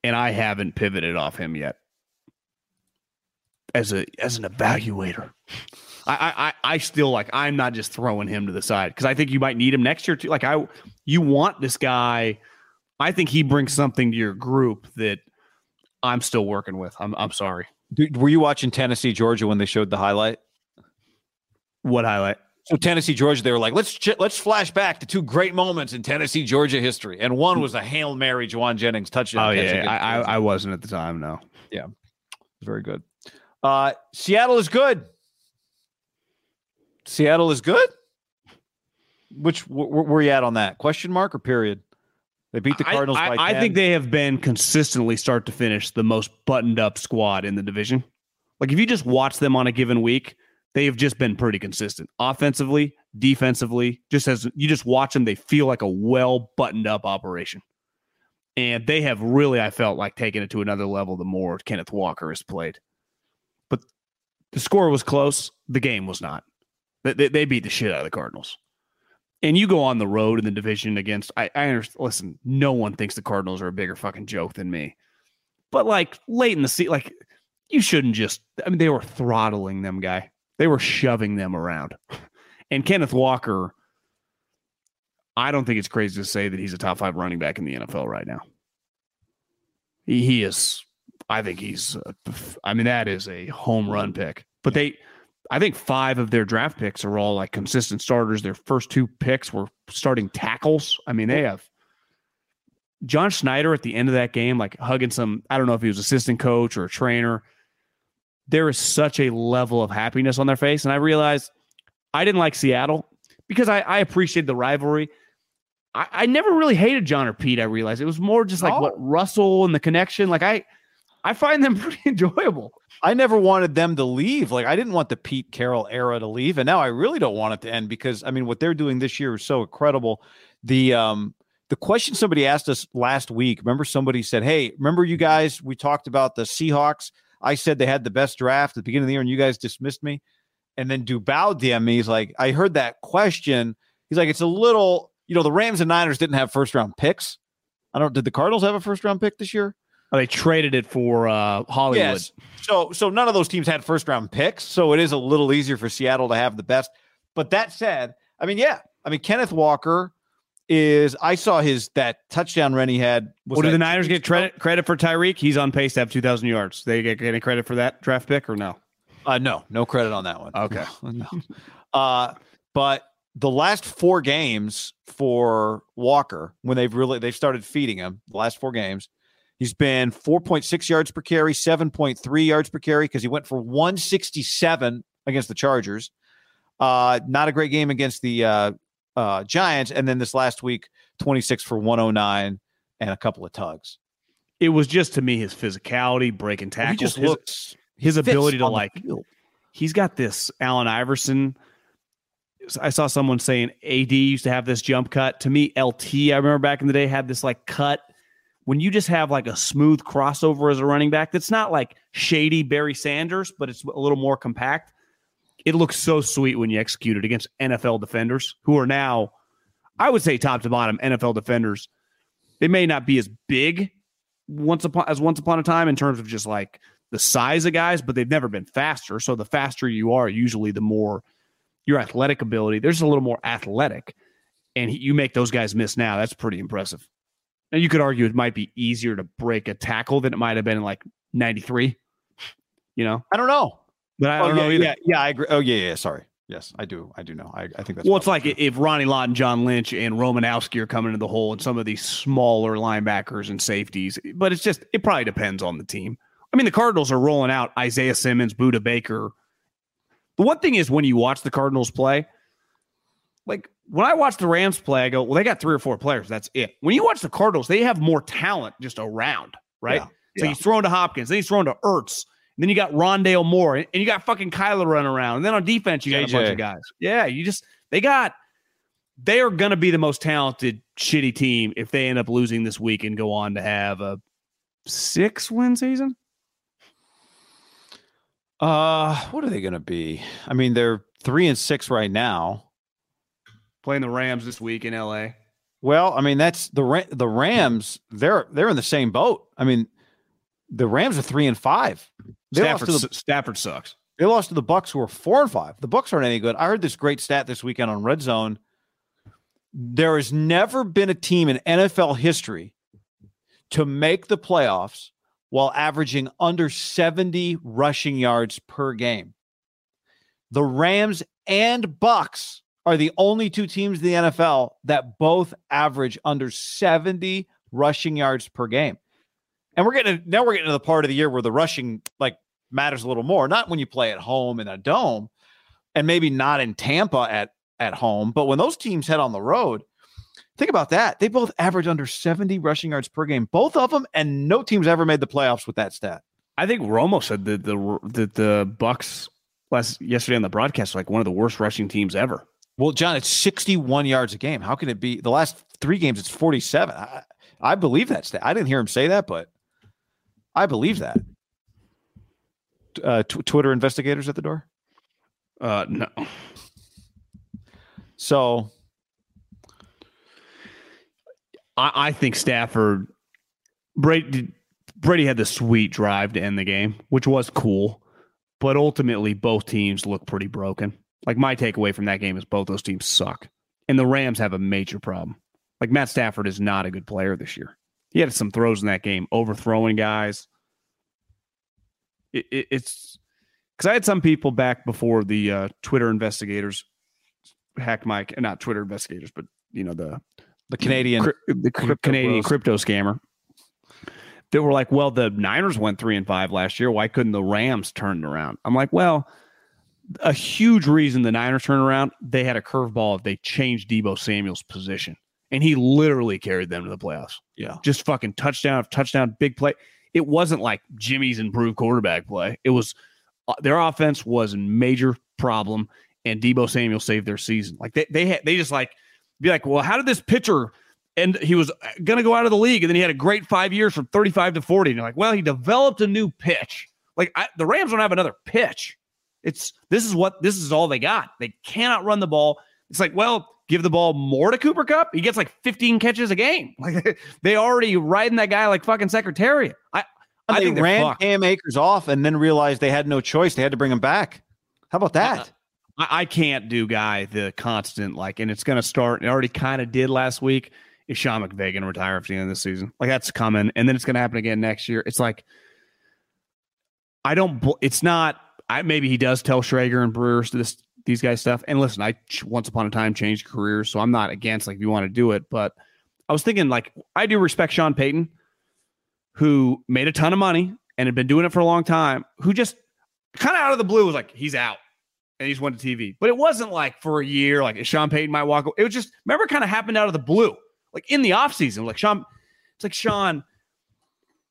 and I haven't pivoted off him yet. As a as an evaluator, I I I still like I'm not just throwing him to the side because I think you might need him next year too. Like I, you want this guy I think he brings something to your group that I'm still working with. I'm I'm sorry. Dude, were you watching Tennessee Georgia when they showed the highlight? What highlight? So Tennessee Georgia, they were like, let's ch- let's flash back to two great moments in Tennessee Georgia history, and one was a hail mary Jauan Jennings touchdown. Oh yeah, I, I, I wasn't at the time. No. Yeah, very good. Uh, Seattle is good. Seattle is good. Which wh- where, where you at on that? Question mark or period? They beat the Cardinals. I, I, I think they have been consistently start to finish the most buttoned up squad in the division. Like if you just watch them on a given week, they have just been pretty consistent offensively, defensively. Just as you just watch them, they feel like a well buttoned up operation. And they have really, I felt like taken it to another level the more Kenneth Walker has played. But the score was close. The game was not. They, they beat the shit out of the Cardinals and you go on the road in the division against I, I understand listen, no one thinks the Cardinals are a bigger fucking joke than me. But like late in the season, like you shouldn't just I mean, they were throttling them, guy. They were shoving them around. And Kenneth Walker, I don't think it's crazy to say that he's a top five running back in the NFL right now. He, he is, I think he's, uh, I mean, that is a home run pick. But they, I think five of their draft picks are all like consistent starters. Their first two picks were starting tackles. I mean, they have John Schneider at the end of that game, like hugging some, I don't know if he was assistant coach or a trainer. There is such a level of happiness on their face. And I realized I didn't like Seattle because I, I appreciated the rivalry. I, I, never really hated John or Pete, I realized. It was more just like oh. what Russell and the connection. Like I I find them [laughs] pretty enjoyable. I never wanted them to leave. Like I didn't want the Pete Carroll era to leave, and now I really don't want it to end because I mean what they're doing this year is so incredible. The um the question somebody asked us last week. Remember, somebody said, "Hey, remember you guys? We talked about the Seahawks. I said they had the best draft at the beginning of the year, and you guys dismissed me." And then Dubal DM me. He's like, "I heard that question." He's like, "It's a little, you know, the Rams and Niners didn't have first round picks. I don't. Did the Cardinals have a first round pick this year?" Oh, they traded it for uh, Hollywood. Yes. So so none of those teams had first round picks, so it is a little easier for Seattle to have the best. But that said, I mean, yeah, I mean Kenneth Walker is. I saw his that touchdown run he had. Well, do the Niners get credit credit for Tyreek? He's on pace to have two thousand yards. They get any credit for that draft pick or no? Uh, no, no credit on that one. Okay, no. Uh, but the last four games for Walker, when they've really they've started feeding him, the last four games, He's been 4.6 yards per carry, 7.3 yards per carry because he went for 167 against the Chargers. Uh, not a great game against the uh, uh, Giants. And then this last week, 26 for 109 and a couple of tugs. It was just to me his physicality, breaking tackles. He just looks his, his ability to like. He's got this Allen Iverson. I saw someone saying AD used to have this jump cut. To me, LT, I remember back in the day, had this like cut when you just have like a smooth crossover as a running back that's not like shady Barry Sanders, but it's a little more compact. It looks so sweet when you execute it against NFL defenders who are now, I would say, top to bottom NFL defenders. They may not be as big once upon as once upon a time in terms of just like the size of guys, but they've never been faster. So the faster you are, usually the more your athletic ability. There's a little more athletic, and he, you make those guys miss now. That's pretty impressive. And you could argue it might be easier to break a tackle than it might have been in like '93. You know, I don't know. But I oh, don't yeah, know either. yeah, yeah, I agree. Oh, yeah, yeah. Sorry. Yes, I do. I do know. I, I think that's Well, it's like if Ronnie Lott and John Lynch and Romanowski are coming into the hole and some of these smaller linebackers and safeties, but it's just, it probably depends on the team. I mean, the Cardinals are rolling out Isaiah Simmons, Budda Baker. The one thing is when you watch the Cardinals play, like when I watch the Rams play, I go, well, they got three or four players. That's it. When you watch the Cardinals, they have more talent just around, right? Yeah, So yeah. he's throwing to Hopkins, then he's throwing to Ertz, and then you got Rondale Moore, and you got fucking Kyler running around. And then on defense, you got a bunch of guys. Yeah, you just they got they are going to be the most talented shitty team if they end up losing this week and go on to have a six win season. Uh, what are they going to be? I mean, they're three and six right now. Playing the Rams this week in LA. Well, I mean, that's the the Rams. They're they're in the same boat. I mean, the Rams are three and five. They Stafford, lost to the Stafford sucks. they lost to the Bucs, who are four and five. The Bucs aren't any good. I heard this great stat this weekend on Red Zone. There has never been a team in NFL history to make the playoffs while averaging under 70 rushing yards per game. The Rams and Bucs are the only two teams in the NFL that both average under 70 rushing yards per game. And we're getting now we're getting to the part of the year where the rushing like matters a little more. Not when you play at home in a dome, and maybe not in Tampa at at home, but when those teams head on the road, think about that. They both average under 70 rushing yards per game, both of them, and no team's ever made the playoffs with that stat. I think Romo said that the that the Bucs last yesterday on the broadcast like one of the worst rushing teams ever. Well, John, it's 61 yards a game. How can it be? The last three games, it's 47. I, I believe that stat. I didn't hear him say that, but I believe that. Uh, tw- Twitter investigators at the door. Uh, no, So I, I think Stafford Brady Brady had the sweet drive to end the game, which was cool, but ultimately both teams look pretty broken. Like my takeaway from that game is both those teams suck, and the Rams have a major problem. Like Matt Stafford is not a good player this year. He had some throws in that game, overthrowing guys. It, it, it's because I had some people back before the uh, Twitter investigators hacked my not Twitter investigators, but you know the the Canadian cri- the crypto Canadian bros. crypto scammer that were like, well, the Niners went three and five last year. Why couldn't the Rams turn it around? I'm like, well, a huge reason the Niners turned around, they had a curveball. If they changed Deebo Samuel's position, and he literally carried them to the playoffs. Yeah. Just fucking touchdown, touchdown, big play. It wasn't like Jimmy's improved quarterback play. It was uh, their offense was a major problem, and Deebo Samuel saved their season. Like they they had, they just like be like, well, how did this pitcher? And he was going to go out of the league, and then he had a great five years from 35 to 40. And you're like, well, he developed a new pitch. Like I, the Rams don't have another pitch. It's this is what this is all they got. They cannot run the ball. It's like, well, give the ball more to Cooper Kupp. He gets like 15 catches a game. [laughs] Like they already riding that guy like fucking secretariat. I I they think ran fucked. Cam Akers off and then realized they had no choice. They had to bring him back. How about that? Uh, I, I can't do guy the constant like, and it's going to start. It already kind of did last week. Is Sean McVay going to retire at the end of the season? Like that's coming, and then it's going to happen again next year. It's like I don't. It's not. I maybe he does tell Schrager and Brewers this these guys stuff. And listen, I once upon a time changed careers, so I'm not against like if you want to do it. But I was thinking like I do respect Sean Payton, who made a ton of money and had been doing it for a long time. Who just kind of out of the blue was like he's out and he just went to TV. But it wasn't like for a year, like Sean Payton might walk. It was just remember, kind of happened out of the blue, like in the offseason. Like Sean, it's like Sean.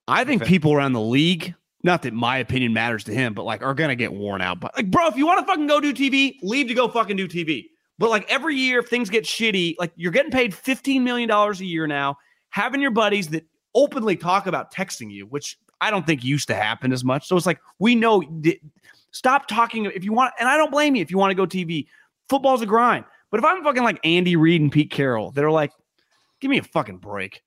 I think people around the league, not that my opinion matters to him, but like are gonna get worn out. But like, bro, if you want to fucking go do TV, leave to go fucking do TV. But like every year, if things get shitty, like you're getting paid fifteen million dollars a year now, having your buddies that openly talk about texting you, which I don't think used to happen as much. So it's like we know. th- Stop talking if you want, and I don't blame you if you want to go TV. Football's a grind. But if I'm fucking like Andy Reid and Pete Carroll, they're like, give me a fucking break.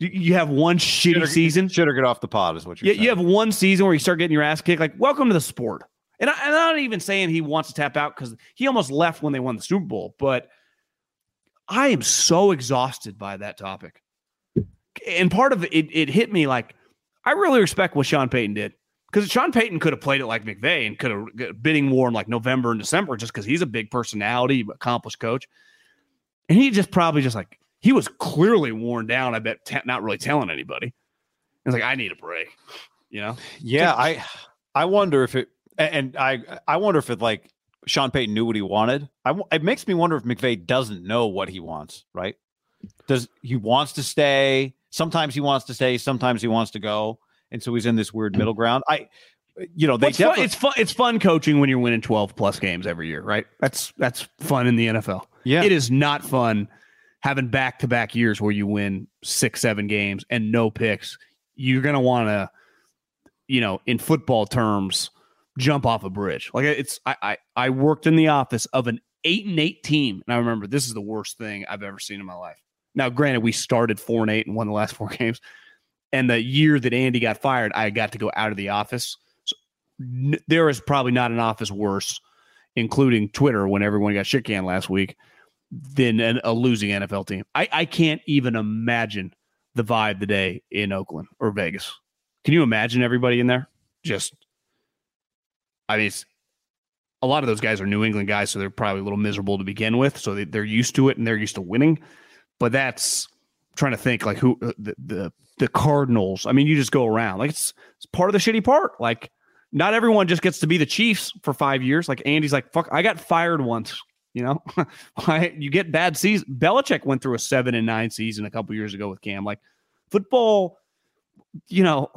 You, have one shitty season. Should have get off the pod is what you're Yeah, saying. you have one season where you start getting your ass kicked. Like, welcome to the sport. And, I, and I'm not even saying he wants to tap out because he almost left when they won the Super Bowl. But I am so exhausted by that topic. And part of it, it, it hit me like I really respect what Sean Payton did because Sean Payton could have played it like McVay and could have bidding war in like November and December just because he's a big personality, accomplished coach. And he just probably just like he was clearly worn down. I bet t- not really telling anybody. It's like I need a break. You know? Yeah, I I wonder if it and I I wonder if it like Sean Payton knew what he wanted. I it makes me wonder if McVay doesn't know what he wants. Right? Does he wants to stay? Sometimes he wants to stay. Sometimes he wants to go, and so he's in this weird middle ground. I, you know, they fun- it's fun. It's fun coaching when you're winning 12 plus games every year, right? That's that's fun in the NFL. Yeah. it is not fun having back to back years where you win six, seven games and no picks. You're gonna want to, you know, in football terms, jump off a bridge. Like it's, I, I, I worked in the office of an eight and eight team, and I remember this is the worst thing I've ever seen in my life. Now, granted, we started four and eight and won the last [laughs] four games. And the year that Andy got fired, I got to go out of the office. So n- there is probably not an office worse, including Twitter when everyone got shit canned last week, than an, a losing NFL team. I, I can't even imagine the vibe today in Oakland or Vegas. Can you imagine everybody in there? Just, I mean, a lot of those guys are New England guys, so they're probably a little miserable to begin with. So they, they're used to it and they're used to winning. But that's I'm trying to think like who uh, the, the the Cardinals. I mean, you just go around like it's it's part of the shitty part. Like not everyone just gets to be the Chiefs for five years. Like Andy's like fuck, I got fired once. You know, [laughs] you get bad season. Belichick went through a seven and nine season a couple years ago with Cam. Like football, you know,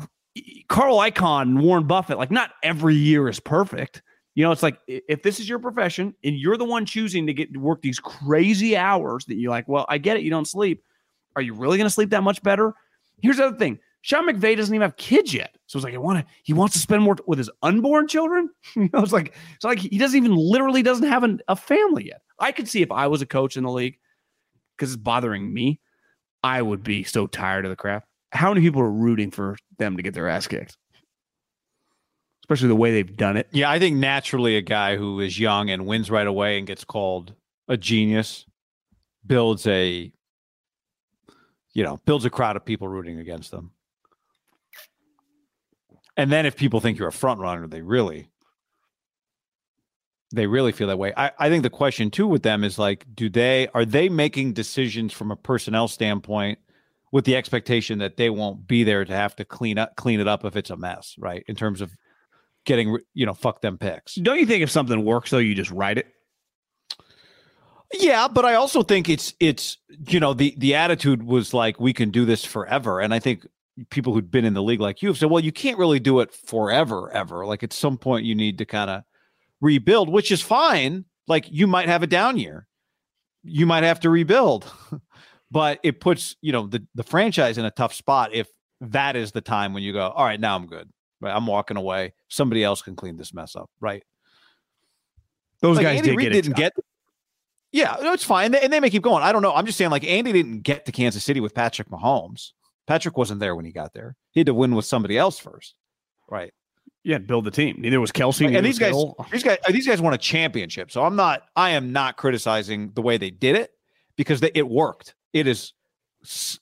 Carl Icahn, Warren Buffett. Like not every year is perfect. You know, it's like if this is your profession and you're the one choosing to get to work these crazy hours that you're like, well, I get it, you don't sleep. Are you really going to sleep that much better? Here's the other thing: Sean McVay doesn't even have kids yet, so it's like I want to. He wants to spend more t- with his unborn children. [laughs] you know, it's like it's like he doesn't even literally doesn't have an, a family yet. I could see if I was a coach in the league because it's bothering me, I would be so tired of the crap. How many people are rooting for them to get their ass kicked? Especially the way they've done it. Yeah, I think naturally a guy who is young and wins right away and gets called a genius builds a you know, builds a crowd of people rooting against them. And then if people think you're a front runner, they really they really feel that way. I, I think the question too with them is like, do they are they making decisions from a personnel standpoint with the expectation that they won't be there to have to clean up clean it up if it's a mess, right? In terms of getting you know, fuck them picks. Don't you think if something works though, you just write it? Yeah, but I also think it's it's you know the the attitude was like we can do this forever, and I think people who'd been in the league like you have said, well, you can't really do it forever, ever. Like at some point, you need to kind of rebuild, which is fine. Like you might have a down year, you might have to rebuild, [laughs] but it puts you know the the franchise in a tough spot if that is the time when you go, all right, now I'm good, right? I'm walking away. Somebody else can clean this mess up, right? Those Like, guys Andy did get didn't it. get. Yeah, no, it's fine, and they may keep going. I don't know. I'm just saying, like Andy didn't get to Kansas City with Patrick Mahomes. Patrick wasn't there when he got there. He had to win with somebody else first, right? Yeah, build the team. Neither was Kelsey. and these guys, these guys, these guys won a championship. So I'm not, I am not criticizing the way they did it because they, it worked. It is s-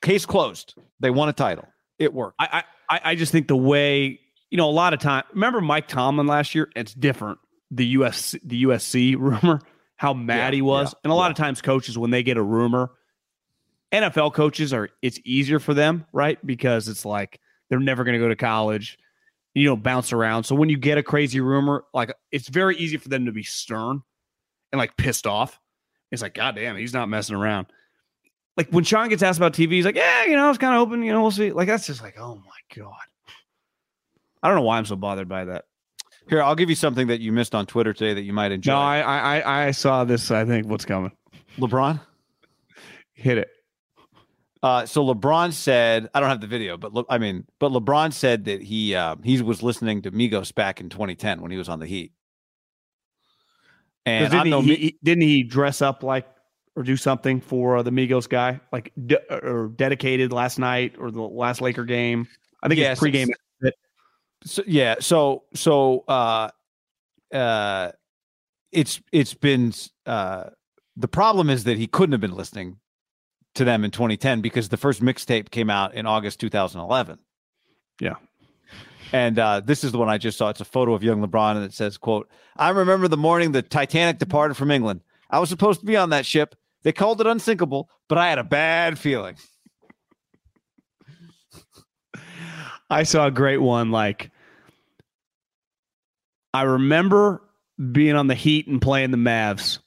case closed. They won a title. It worked. I, I I just think the way you know a lot of time. Remember Mike Tomlin last year? It's different. The US the USC rumor, how mad Yeah, he was, yeah, and a lot yeah. of times coaches when they get a rumor, NFL coaches are it's easier for them, right? Because it's like they're never going to go to college. You don't bounce around. So when you get a crazy rumor, like it's very easy for them to be stern and like pissed off. It's like, God damn, he's not messing around. Like when Sean gets asked about TV, he's like, Yeah, you know, I was kind of open, you know, we'll see. Like that's just like, oh my God. I don't know why I'm so bothered by that. Here, I'll give you something that you missed on Twitter today that you might enjoy. No, I I- I saw this. I think what's coming. LeBron. Hit it. Uh, so LeBron said, I don't have the video, but Le- I mean, but LeBron said that he uh, he was listening to Migos back in 2010 when he was on the Heat. And Didn't he, Mi- he- didn't he dress up like or do something for uh, the Migos guy, like de- or dedicated last night or the last Laker game. I think so- pregame. So, yeah. So so uh uh it's it's been uh the problem is that he couldn't have been listening to them in 2010 because the first mixtape came out in August 2011. Yeah. And uh, this is the one I just saw. It's a photo of young LeBron, and it says, "quote I remember the morning the Titanic departed from England. I was supposed to be on that ship. They called it unsinkable, but I had a bad feeling." [laughs] I saw a great one. Like, I remember being on the Heat and playing the Mavs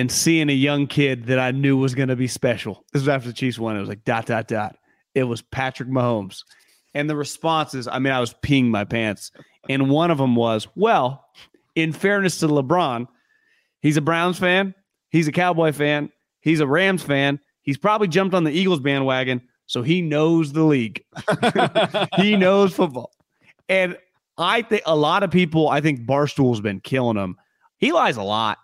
and seeing a young kid that I knew was going to be special. This was after the Chiefs won. It was like dot, dot, dot. It was Patrick Mahomes. And the responses, I mean, I was peeing my pants. And one of them was, well, in fairness to LeBron, he's a Browns fan, he's a Cowboy fan, he's a Rams fan. He's probably jumped on the Eagles bandwagon, so he knows the league. [laughs] he knows football. And I think a lot of people, I think Barstool's been killing him. He lies a lot.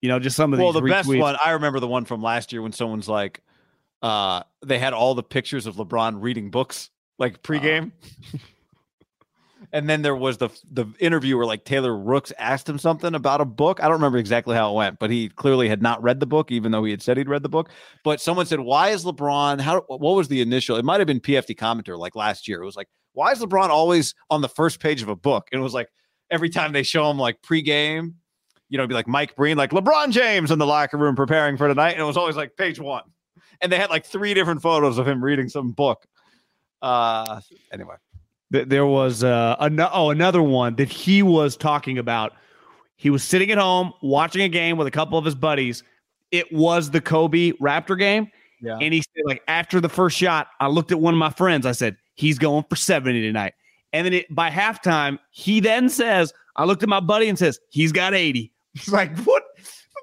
You know, just some of the well, the best one I remember the one from last year when someone's like, uh, they had all the pictures of LeBron reading books like pregame. [laughs] and then there was the the interview where like Taylor Rooks asked him something about a book. I don't remember exactly how it went, but he clearly had not read the book, even though he had said he'd read the book. But someone said, "Why is LeBron? How? What was the initial? It might have been PFT commenter like last year. It was like, why is LeBron always on the first page of a book? And it was like every time they show him like pregame, you know, it'd be like Mike Breen, like LeBron James in the locker room preparing for tonight, and it was always like page one. And they had like three different photos of him reading some book. Uh, anyway. There was uh an- oh another one that he was talking about he was sitting at home watching a game with a couple of his buddies it was the kobe raptor game Yeah. and he said like after the first shot i looked at one of my friends i said he's going for 70 tonight and then it, by halftime he then says i looked at my buddy and says he's got 80 it's [laughs] like what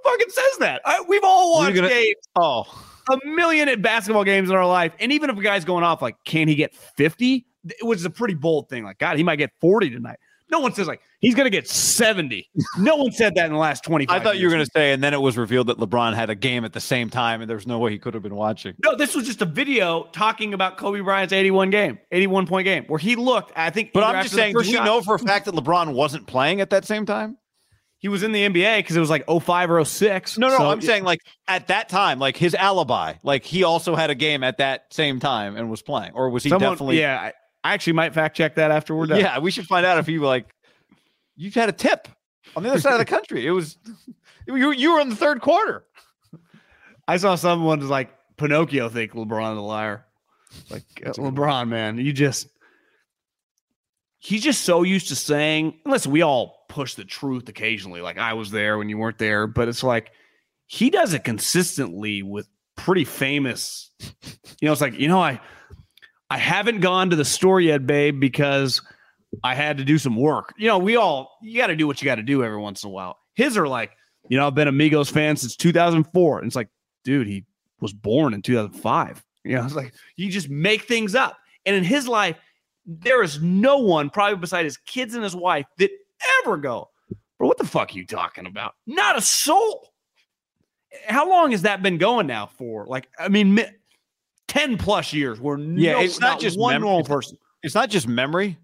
fucking says that I, we've all watched gonna- games Oh, a million at basketball games in our life. And even if a guy's going off, like, can he get 50? It was a pretty bold thing. Like, God, he might get 40 tonight. No one says, like, he's going to get 70. No one said that in the last 25 I thought you were going to say, and then it was revealed that LeBron had a game at the same time, and there was no way he could have been watching. No, this was just a video talking about Kobe Bryant's 81 game, 81 point game, where he looked, I think, But I'm just saying, do we shot- know for a fact that LeBron wasn't playing at that same time? He was in the NBA because it was like 05 or 06. No, no, So I'm saying like at that time, like his alibi, like he also had a game at that same time and was playing, or was he someone, definitely? yeah, I, actually might fact check that after we're done. yeah. We should find out if he like you had a tip on the other side of the country. It was you. You were in the third quarter. I saw someone was like Pinocchio think LeBron a liar. Like uh, LeBron, man, you just he's just so used to saying. Listen, we all push the truth occasionally. Like I was there when you weren't there, but it's like he does it consistently with pretty famous. You know, it's like you know I I haven't gone to the store yet, babe, because I had to do some work. You know, we all you got to do what you got to do every once in a while. His are like, you know, I've been Amigos fan since 2004, and it's like, dude, he was born in 2005. You know, it's like you just make things up. And in his life, there is no one, probably beside his kids and his wife, that ever go, bro, what the fuck are you talking about? Not a soul. How long has that been going now for? Like, I mean, mi- 10 plus years where Yeah, no, it's not just one mem- normal it's person. It's not just memory.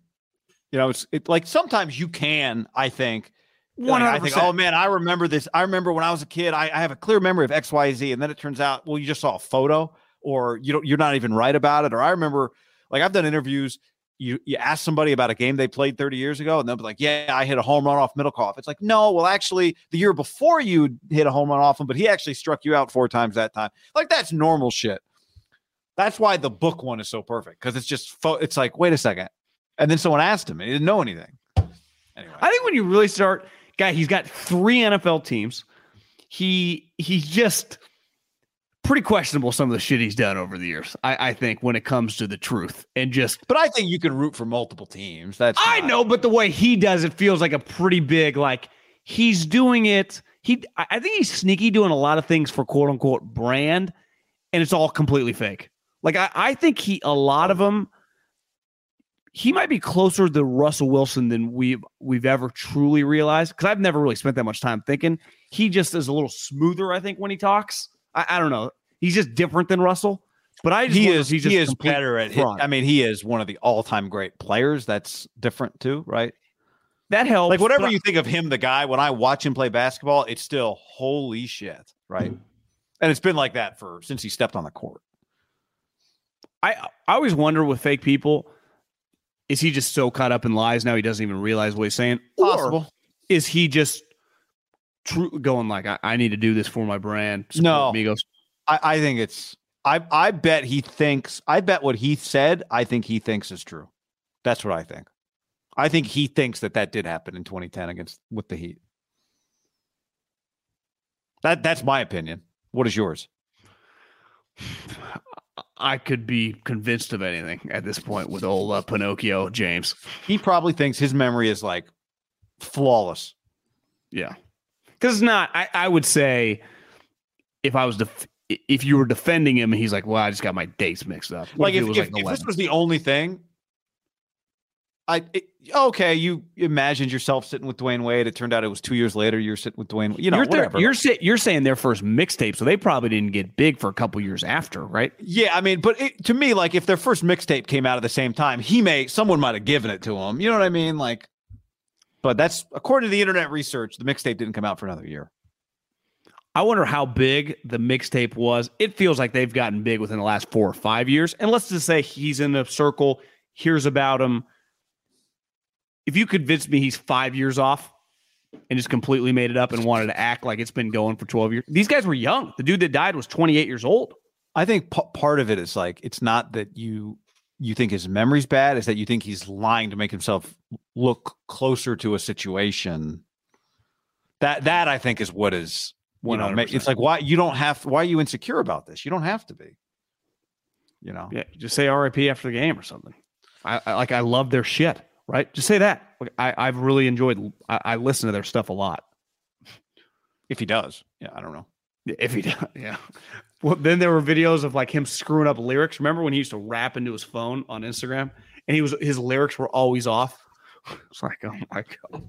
You know, it's it, like sometimes you can. I think. like, I think, 100%. oh man, I remember this. I remember when I was a kid. I, I have a clear memory of X, Y, Z, and then it turns out, well, you just saw a photo, or you don't. You're not even right about it. Or I remember, like I've done interviews. You you ask somebody about a game they played 30 years ago, and they'll be like, "Yeah, I hit a home run off Middlekauff." It's like, no, well, actually, the year before you hit a home run off him, but he actually struck you out four times that time. Like that's normal shit. That's why the book one is so perfect because it's just fo- it's like, wait a second, and then someone asked him and he didn't know anything. Anyway, I think when you really start, guy, he's got three NFL teams. He he just pretty questionable some of the shit he's done over the years. I, I think when it comes to the truth and just but I think you can root for multiple teams. That's I not- know, but the way he does it feels like a pretty big like he's doing it. He I think he's sneaky doing a lot of things for quote unquote brand, and it's all completely fake. Like I, I think he a lot of them. He might be closer to Russell Wilson than we've we've ever truly realized. Because I've never really spent that much time thinking. He just is a little smoother, I think, when he talks. I, I don't know. He's just different than Russell. But I just he is he's he is better at. I mean, he is one of the all-time great players. That's different too, right? that helps. Like whatever you think of him, the guy. When I watch him play basketball, it's still holy shit, right? And it's been like that for since he stepped on the court. I I always wonder with fake people, is he just so caught up in lies now he doesn't even realize what he's saying? Possible. Or is he just true going like I, I need to do this for my brand? No. amigos. I, I think it's. I I bet he thinks. I bet what he said. I think he thinks is true. That's what I think. I think he thinks that that did happen in 2010 against with the Heat. That that's my opinion. What is yours? [sighs] I could be convinced of anything at this point with old uh, Pinocchio James. He probably thinks his memory is like flawless. Yeah, because it's not. I, I would say if I was def- if you were defending him, and he's like, "Well, I just got my dates mixed up." What like if, it was if, like if this was the only thing i it, okay you imagined yourself sitting with dwayne wade it turned out it was two years later you're sitting with dwayne you know you're, whatever. you're you're saying their first mixtape, so they probably didn't get big for a couple years after, right? yeah i mean but it, to me like if their first mixtape came out at the same time he may someone might have given it to him you know what i mean like but that's according to the internet research the mixtape didn't come out for another year I wonder how big the mixtape was. It feels like they've gotten big within the last four or five years. And let's just say he's in a circle, hears about him. If you convince me he's five years off and just completely made it up and wanted to act like it's been going for 12 years, these guys were young. The dude that died was 28 years old. i think p- part of it is like it's not that you you think his memory's bad is that you think he's lying to make himself look closer to a situation that that i think is what is you know, 100%. it's like why you don't have why are you insecure about this? You don't have to be. You know, Yeah, just say RIP after the game or something. I, I like I love their shit, right? Just say that. Like, I I've really enjoyed. I, I listen to their stuff a lot. if he does, yeah, I don't know. If he does, [laughs] yeah. [laughs] Well, then there were videos of like him screwing up lyrics. Remember when he used to rap into his phone on Instagram, and he was his lyrics were always off. [laughs] It's like, oh my god.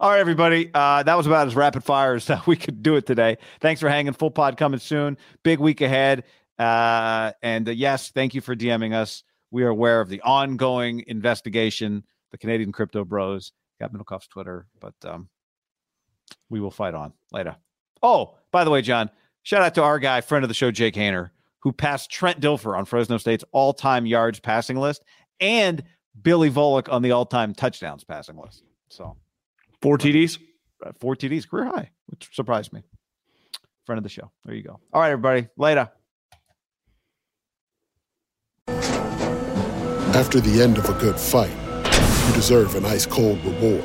All right, everybody, uh, that was about as rapid fire as we could do it today. Thanks for hanging. Full pod coming soon. Big week ahead. Uh, and uh, yes, thank you for DMing us. We are aware of the ongoing investigation. The Canadian crypto bros got Middlekauff's Twitter, but um, we will fight on later. Oh, by the way, John, shout out to our guy, friend of the show, Jake Haener, who passed Trent Dilfer on Fresno State's all-time yards passing list and Billy Volek on the all-time touchdowns passing list. So Four TDs. uh, four TDs, career high, which surprised me. Friend of the show. There you go. All right, everybody. Later. After the end of a good fight, you deserve an ice cold reward.